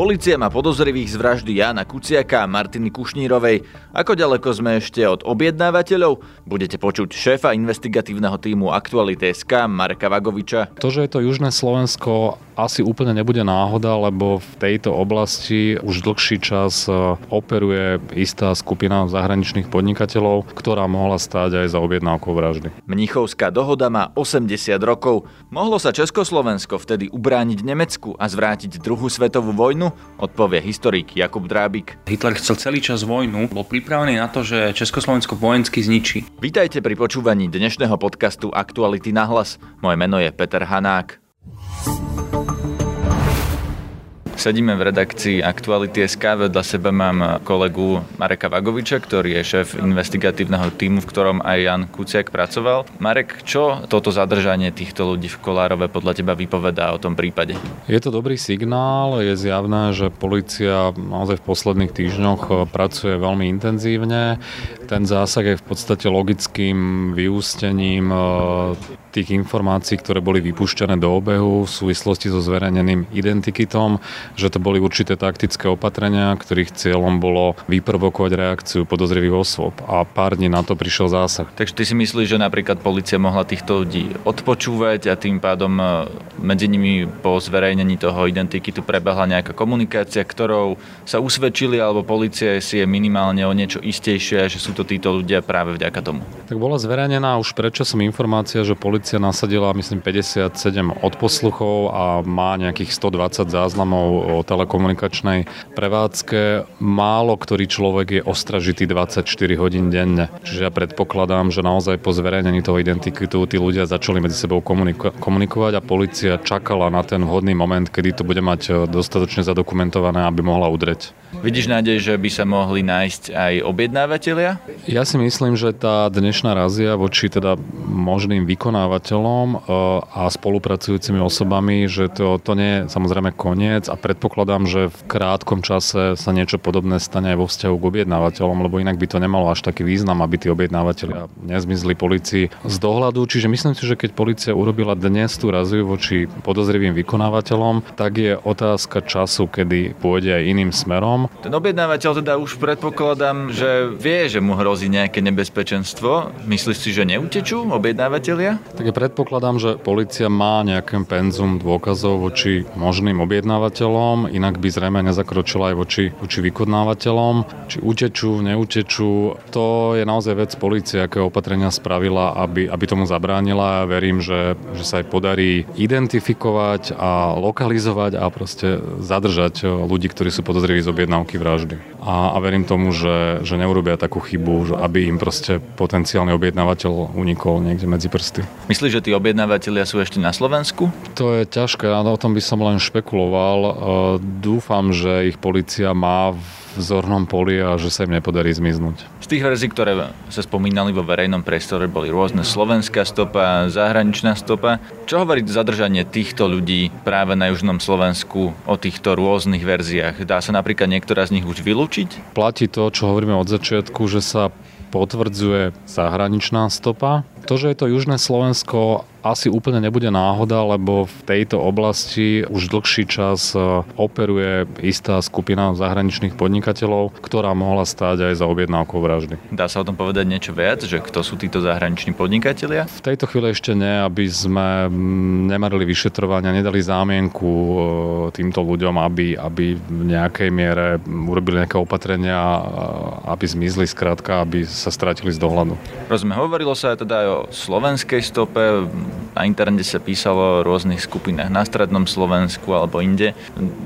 Polícia má podozrivých z vraždy Jana Kuciaka a Martiny Kušnírovej. Ako ďaleko sme ešte od objednávateľov? Budete počuť šéfa investigatívneho týmu Aktuality.sk Marka Vagoviča. To, že je to Južné Slovensko, asi úplne nebude náhoda, lebo v tejto oblasti už dlhší čas e, operuje istá skupina zahraničných podnikateľov, ktorá mohla stáť aj za objednávkou vraždy. Mnichovská dohoda má 80 rokov. Mohlo sa Československo vtedy ubrániť Nemecku a zvrátiť druhú svetovú vojnu? Odpovie historik Jakub Drábik. Hitler chcel celý čas vojnu, bol pripravený na to, že Československo vojensky zničí. Vítajte pri počúvaní dnešného podcastu Aktuality na hlas. Moje meno je Peter Hanák. Sedíme v redakcii Aktuality SK, vedľa seba mám kolegu Mareka Vagoviča, ktorý je šéf investigatívneho týmu, v ktorom aj Jan Kuciak pracoval. Marek, čo toto zadržanie týchto ľudí v Kolárove podľa teba vypovedá o tom prípade? Je to dobrý signál, je zjavné, že policia naozaj v posledných týždňoch pracuje veľmi intenzívne. Ten zásah je v podstate logickým vyústením e, tých informácií, ktoré boli vypušťané do obehu v súvislosti so zverejneným identikitom že to boli určité taktické opatrenia, ktorých cieľom bolo vyprovokovať reakciu podozrivých osôb a pár dní na to prišiel zásah. Takže ty si myslíš, že napríklad policia mohla týchto ľudí odpočúvať a tým pádom e, medzi nimi po zverejnení toho identiky tu prebehla nejaká komunikácia, ktorou sa usvedčili alebo policia si je minimálne o niečo istejšia, že sú to títo ľudia práve vďaka tomu. Tak bola zverejnená už predčasom informácia, že policia nasadila myslím 57 odposluchov a má nejakých 120 záznamov o telekomunikačnej prevádzke. Málo ktorý človek je ostražitý 24 hodín denne. Čiže ja predpokladám, že naozaj po zverejnení toho identitu tí ľudia začali medzi sebou komuniko- komunikovať a policia čakala na ten vhodný moment, kedy to bude mať e, dostatočne zadokumentované, aby mohla udreť. Vidíš nádej, že by sa mohli nájsť aj objednávateľia? Ja si myslím, že tá dnešná razia voči teda možným vykonávateľom e, a spolupracujúcimi osobami, že to, to nie je samozrejme koniec a predpokladám, že v krátkom čase sa niečo podobné stane aj vo vzťahu k objednávateľom, lebo inak by to nemalo až taký význam, aby tí objednávateľia nezmizli policii z dohľadu. Čiže myslím si, že keď policia urobila dnes tú raziu voči podozrivým vykonávateľom, tak je otázka času, kedy pôjde aj iným smerom. Ten objednávateľ teda už predpokladám, že vie, že mu hrozí nejaké nebezpečenstvo. Myslíš si, že neutečú objednávateľia? Tak ja predpokladám, že policia má nejaký penzum dôkazov voči možným objednávateľom inak by zrejme nezakročila aj voči, voči vykonávateľom. Či utečú, neutečú, to je naozaj vec policie, aké opatrenia spravila, aby, aby tomu zabránila. Ja verím, že, že sa aj podarí identifikovať a lokalizovať a proste zadržať ľudí, ktorí sú podozriví z objednávky vraždy. A, a verím tomu, že, že neurobia takú chybu, že aby im proste potenciálny objednávateľ unikol niekde medzi prsty. Myslíš, že tí objednávateľia sú ešte na Slovensku? To je ťažké, o tom by som len špekuloval. Dúfam, že ich policia má v zornom poli a že sa im nepodarí zmiznúť. Tých verzií, ktoré sa spomínali vo verejnom priestore, boli rôzne slovenská stopa, zahraničná stopa. Čo hovorí zadržanie týchto ľudí práve na južnom Slovensku o týchto rôznych verziách? Dá sa napríklad niektorá z nich už vylúčiť? Platí to, čo hovoríme od začiatku, že sa potvrdzuje zahraničná stopa. To, že je to južné Slovensko asi úplne nebude náhoda, lebo v tejto oblasti už dlhší čas e, operuje istá skupina zahraničných podnikateľov, ktorá mohla stáť aj za objednávkou vraždy. Dá sa o tom povedať niečo viac, že kto sú títo zahraniční podnikatelia? V tejto chvíli ešte nie, aby sme nemarili vyšetrovania, nedali zámienku e, týmto ľuďom, aby, aby v nejakej miere urobili nejaké opatrenia, e, aby zmizli skrátka, aby sa stratili z dohľadu. Rozumiem, hovorilo sa teda aj o slovenskej stope, na internete sa písalo o rôznych skupinách na strednom Slovensku alebo inde.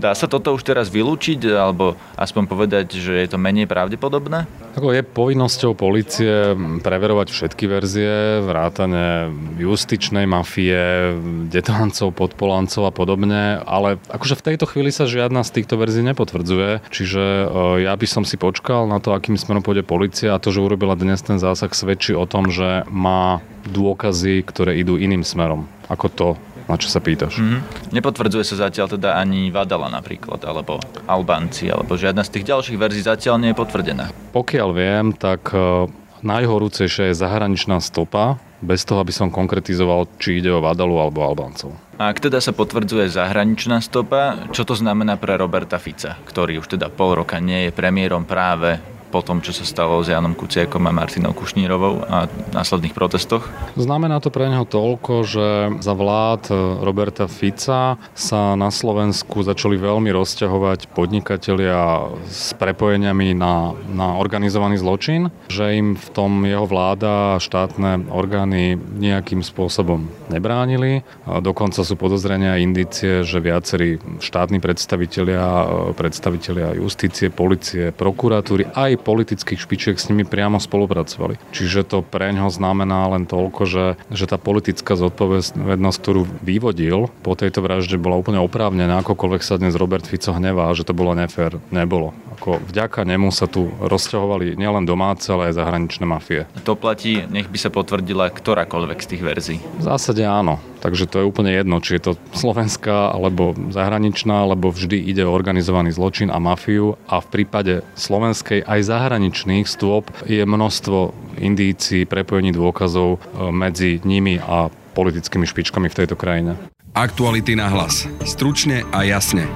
Dá sa toto už teraz vylúčiť alebo aspoň povedať, že je to menej pravdepodobné? Ako je povinnosťou policie preverovať všetky verzie, vrátane justičnej mafie, detancov, podpolancov a podobne, ale akože v tejto chvíli sa žiadna z týchto verzií nepotvrdzuje, čiže e, ja by som si počkal na to, akým smerom pôjde policia a to, že urobila dnes ten zásah, svedčí o tom, že má dôkazy, ktoré idú iným smerom ako to, na čo sa pýtaš. Mm-hmm. Nepotvrdzuje sa zatiaľ teda ani Vadala napríklad, alebo Albánci, alebo žiadna z tých ďalších verzií zatiaľ nie je potvrdená. Pokiaľ viem, tak e, najhorúcejšia je zahraničná stopa, bez toho, aby som konkretizoval, či ide o Vadalu alebo Albáncov. A ak teda sa potvrdzuje zahraničná stopa, čo to znamená pre Roberta Fica, ktorý už teda pol roka nie je premiérom práve po tom, čo sa stalo s Janom Kuciakom a Martinou Kušnírovou a následných protestoch? Znamená to pre neho toľko, že za vlád Roberta Fica sa na Slovensku začali veľmi rozťahovať podnikatelia s prepojeniami na, na organizovaný zločin, že im v tom jeho vláda a štátne orgány nejakým spôsobom nebránili. Dokonca sú podozrenia a indície, že viacerí štátni predstavitelia, predstavitelia justície, policie, prokuratúry aj politických špičiek s nimi priamo spolupracovali. Čiže to pre ňo znamená len toľko, že, že tá politická zodpovednosť, ktorú vyvodil po tejto vražde, bola úplne oprávnená, akokoľvek sa dnes Robert Fico hnevá, že to bolo nefér. Nebolo. Ako vďaka nemu sa tu rozťahovali nielen domáce, ale aj zahraničné mafie. To platí, nech by sa potvrdila ktorákoľvek z tých verzií. V zásade áno. Takže to je úplne jedno, či je to slovenská alebo zahraničná, lebo vždy ide o organizovaný zločin a mafiu a v prípade slovenskej aj zahraničných stôp je množstvo indícií, prepojení dôkazov e, medzi nimi a politickými špičkami v tejto krajine. Aktuality na hlas. Stručne a jasne.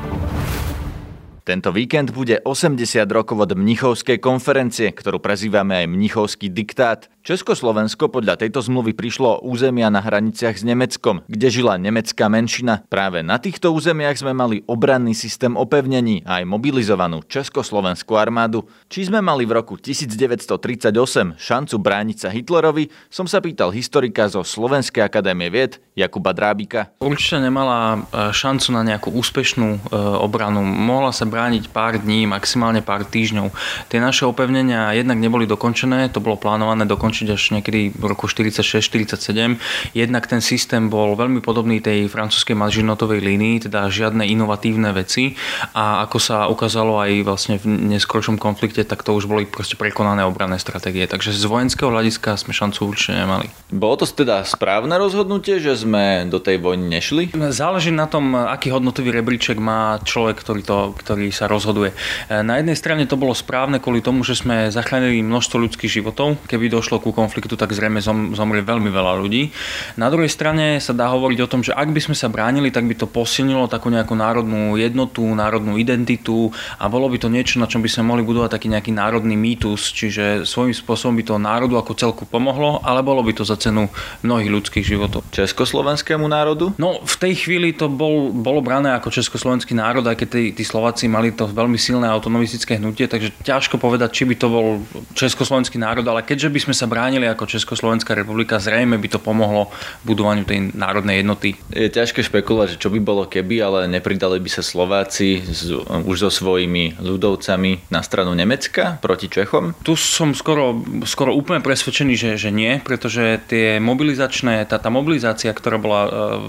Tento víkend bude 80 rokov od Mnichovskej konferencie, ktorú prezývame aj Mnichovský diktát. Československo podľa tejto zmluvy prišlo územia na hraniciach s Nemeckom, kde žila nemecká menšina. Práve na týchto územiach sme mali obranný systém opevnení a aj mobilizovanú Československú armádu. Či sme mali v roku 1938 šancu brániť sa Hitlerovi, som sa pýtal historika zo Slovenskej akadémie vied Jakuba Drábika. Určite nemala e, šancu na nejakú úspešnú e, obranu. Mohla sa brániť pár dní, maximálne pár týždňov. Tie naše opevnenia jednak neboli dokončené, to bolo plánované dokončiť až niekedy v roku 46-47. Jednak ten systém bol veľmi podobný tej francúzskej Mažinotovej línii, teda žiadne inovatívne veci a ako sa ukázalo aj vlastne v neskôršom konflikte, tak to už boli proste prekonané obranné stratégie. Takže z vojenského hľadiska sme šancu určite nemali. Bolo to teda správne rozhodnutie, že sme do tej vojny nešli? Záleží na tom, aký hodnotový rebríček má človek, ktorý, to, ktorý sa rozhoduje. Na jednej strane to bolo správne kvôli tomu, že sme zachránili množstvo ľudských životov. Keby došlo ku konfliktu, tak zrejme zom, zomrie veľmi veľa ľudí. Na druhej strane sa dá hovoriť o tom, že ak by sme sa bránili, tak by to posilnilo takú nejakú národnú jednotu, národnú identitu a bolo by to niečo, na čom by sme mohli budovať taký nejaký národný mýtus, čiže svojím spôsobom by to národu ako celku pomohlo, ale bolo by to za cenu mnohých ľudských životov. Československému národu? No, v tej chvíli to bol, bolo brané ako československý národ, aj keď tí, tí Slováci mali to veľmi silné autonomistické hnutie, takže ťažko povedať, či by to bol československý národ, ale keďže by sme sa bránili ako Československá republika, zrejme by to pomohlo budovaniu tej národnej jednoty. Je ťažké špekulovať, že čo by bolo keby, ale nepridali by sa Slováci z, už so svojimi ľudovcami na stranu Nemecka proti Čechom? Tu som skoro, skoro úplne presvedčený, že, že nie, pretože tie mobilizačné, tá, tá mobilizácia, ktorá bola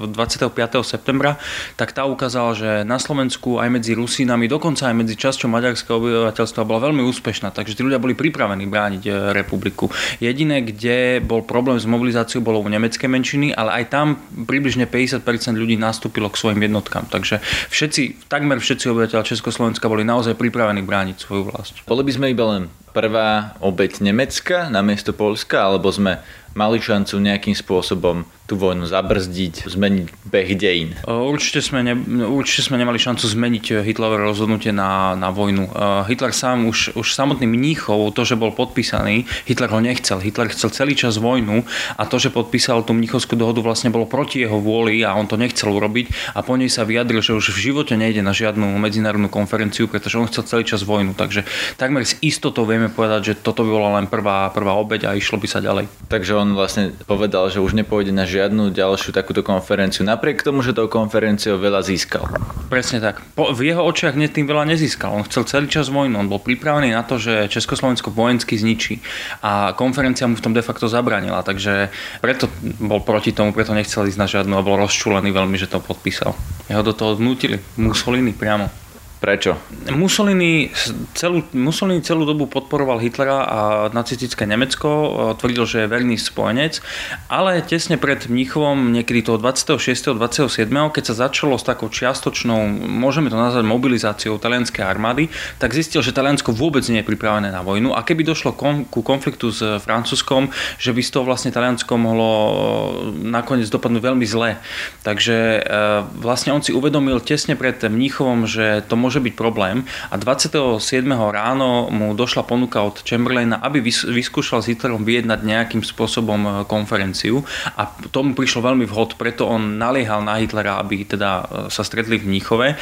25. E, septembra, tak tá ukázala, že na Slovensku aj medzi Rusínami, dokonca aj medzi časťou maďarského obyvateľstva bola veľmi úspešná, takže tí ľudia boli pripravení brániť e, republiku. Jediné, kde bol problém s mobilizáciou, bolo u nemecké menšiny, ale aj tam približne 50% ľudí nastúpilo k svojim jednotkám. Takže všetci, takmer všetci obyvateľ Československa boli naozaj pripravení brániť svoju vlast. Boli by sme iba len prvá obeď Nemecka na miesto Polska, alebo sme mali šancu nejakým spôsobom tú vojnu zabrzdiť, zmeniť beh dejín? Určite sme, ne, určite sme nemali šancu zmeniť eh, Hitlerové rozhodnutie na, na vojnu. Hitler sám, už, už samotný Mníchov, to, že bol podpísaný, Hitler ho nechcel. Hitler chcel celý čas vojnu a to, že podpísal tú Mníchovskú dohodu, vlastne bolo proti jeho vôli a on to nechcel urobiť a po nej sa vyjadril, že už v živote nejde na žiadnu medzinárodnú konferenciu, pretože on chcel celý čas vojnu. Takže takmer s istotou vieme povedať, že toto by bola len prvá, prvá obeď a išlo by sa ďalej. Takže on vlastne povedal, že už nepôjde na žiadnu ďalšiu takúto konferenciu, napriek tomu, že tou konferenciou veľa získal. Presne tak. Po, v jeho očiach ne, tým veľa nezískal. On chcel celý čas vojnu. On bol pripravený na to, že Československo vojensky zničí. A konferencia mu v tom de facto zabranila. Takže preto bol proti tomu, preto nechcel ísť na žiadnu a bol rozčúlený veľmi, že to podpísal. Jeho do toho vnútili Mussolini priamo. Prečo? Mussolini celú, Mussolini celú dobu podporoval Hitlera a nacistické Nemecko, tvrdil, že je verný spojenec, ale tesne pred Mníchovom, niekedy toho 26. 27. keď sa začalo s takou čiastočnou, môžeme to nazvať mobilizáciou talianskej armády, tak zistil, že Taliansko vôbec nie je pripravené na vojnu a keby došlo kom, ku konfliktu s Francúzskom, že by z toho vlastne Taliansko mohlo nakoniec dopadnúť veľmi zle. Takže e, vlastne on si uvedomil tesne pred Mníchovom, že to môže byť problém a 27. ráno mu došla ponuka od Chamberlaina, aby vyskúšal s Hitlerom vyjednať nejakým spôsobom e, konferenciu a tomu prišlo veľmi vhod, preto on naliehal na Hitlera, aby teda e, sa stretli v Mníchove.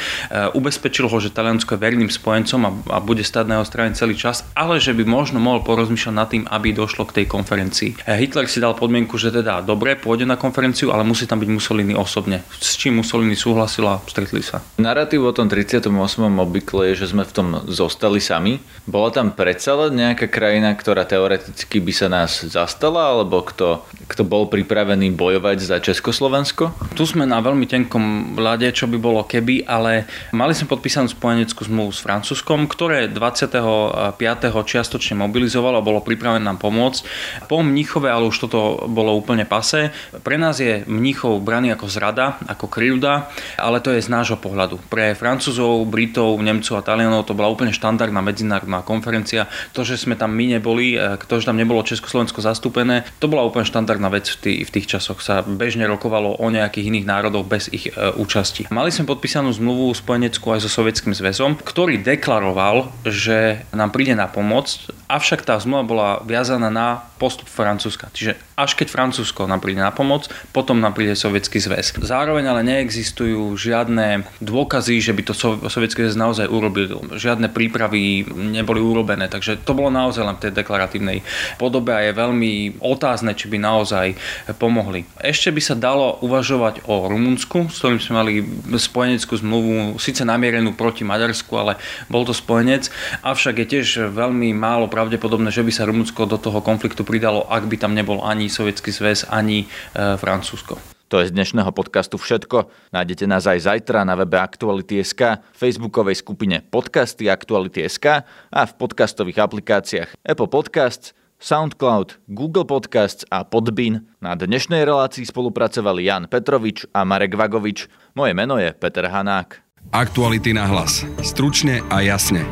Ubezpečil ho, že Taliansko je verným spojencom a bude stať na jeho strane celý čas, ale že by možno mohol porozmýšľať nad tým, aby došlo k tej konferencii. Hitler si dal podmienku, že teda dobre, pôjde na konferenciu, ale musí tam byť Mussolini osobne. S čím Mussolini súhlasila, stretli sa. Narratív o tom 38. obvykle je, že sme v tom zostali sami. Bola tam predsa len nejaká krajina, ktorá teoreticky by sa nás zastala, alebo kto, kto bol pripravený bojovať za Československo? Tu sme na veľmi tenkom vláde, čo by bolo keby, ale mali sme podpísanú spojeneckú zmluvu s Francúzskom, ktoré 25. čiastočne mobilizovalo a bolo pripravené nám pomôcť. Po Mníchove, ale už toto bolo úplne pase. Pre nás je Mníchov braný ako zrada, ako krivda, ale to je z nášho pohľadu. Pre Francúzov, Britov, Nemcov a Talianov to bola úplne štandardná medzinárodná konferencia. To, že sme tam my neboli, e, to, že tam nebolo Československo zastúpené, to bola úplne štandardná vec v, tých, v tých časoch. Sa bežne rokovalo o nejakých iných národoch bez ich e, účasti. Mali sme podpísanú zmluvu spojeneckú aj so Sovietským zväzom, ktorý deklaroval, že nám príde na pomoc, avšak tá zmluva bola viazaná na postup Francúzska. Čiže až keď Francúzsko nám príde na pomoc, potom nám príde Sovietský zväz. Zároveň ale neexistujú žiadne dôkazy, že by to Sovietský zväz naozaj urobil. Žiadne prípravy neboli urobené, takže to bolo naozaj len v tej deklaratívnej podobe a je veľmi otázne, či by naozaj pomohli. Ešte by sa dalo uvažovať o Rumunsku, s ktorým sme mali spojeneckú zmluvu, síce namierenú proti Maďarsku, ale bol to spojenec, avšak je tiež veľmi málo pravdepodobné, že by sa Rumunsko do toho konfliktu pridalo, ak by tam nebol ani Sovietský zväz, ani e, Francúzsko. To je z dnešného podcastu všetko. Nájdete nás aj zajtra na webe Aktuality.sk, facebookovej skupine Podcasty Aktuality.sk a v podcastových aplikáciách Apple Podcasts, SoundCloud, Google Podcasts a Podbean. Na dnešnej relácii spolupracovali Jan Petrovič a Marek Vagovič. Moje meno je Peter Hanák. Aktuality na hlas. Stručne a jasne.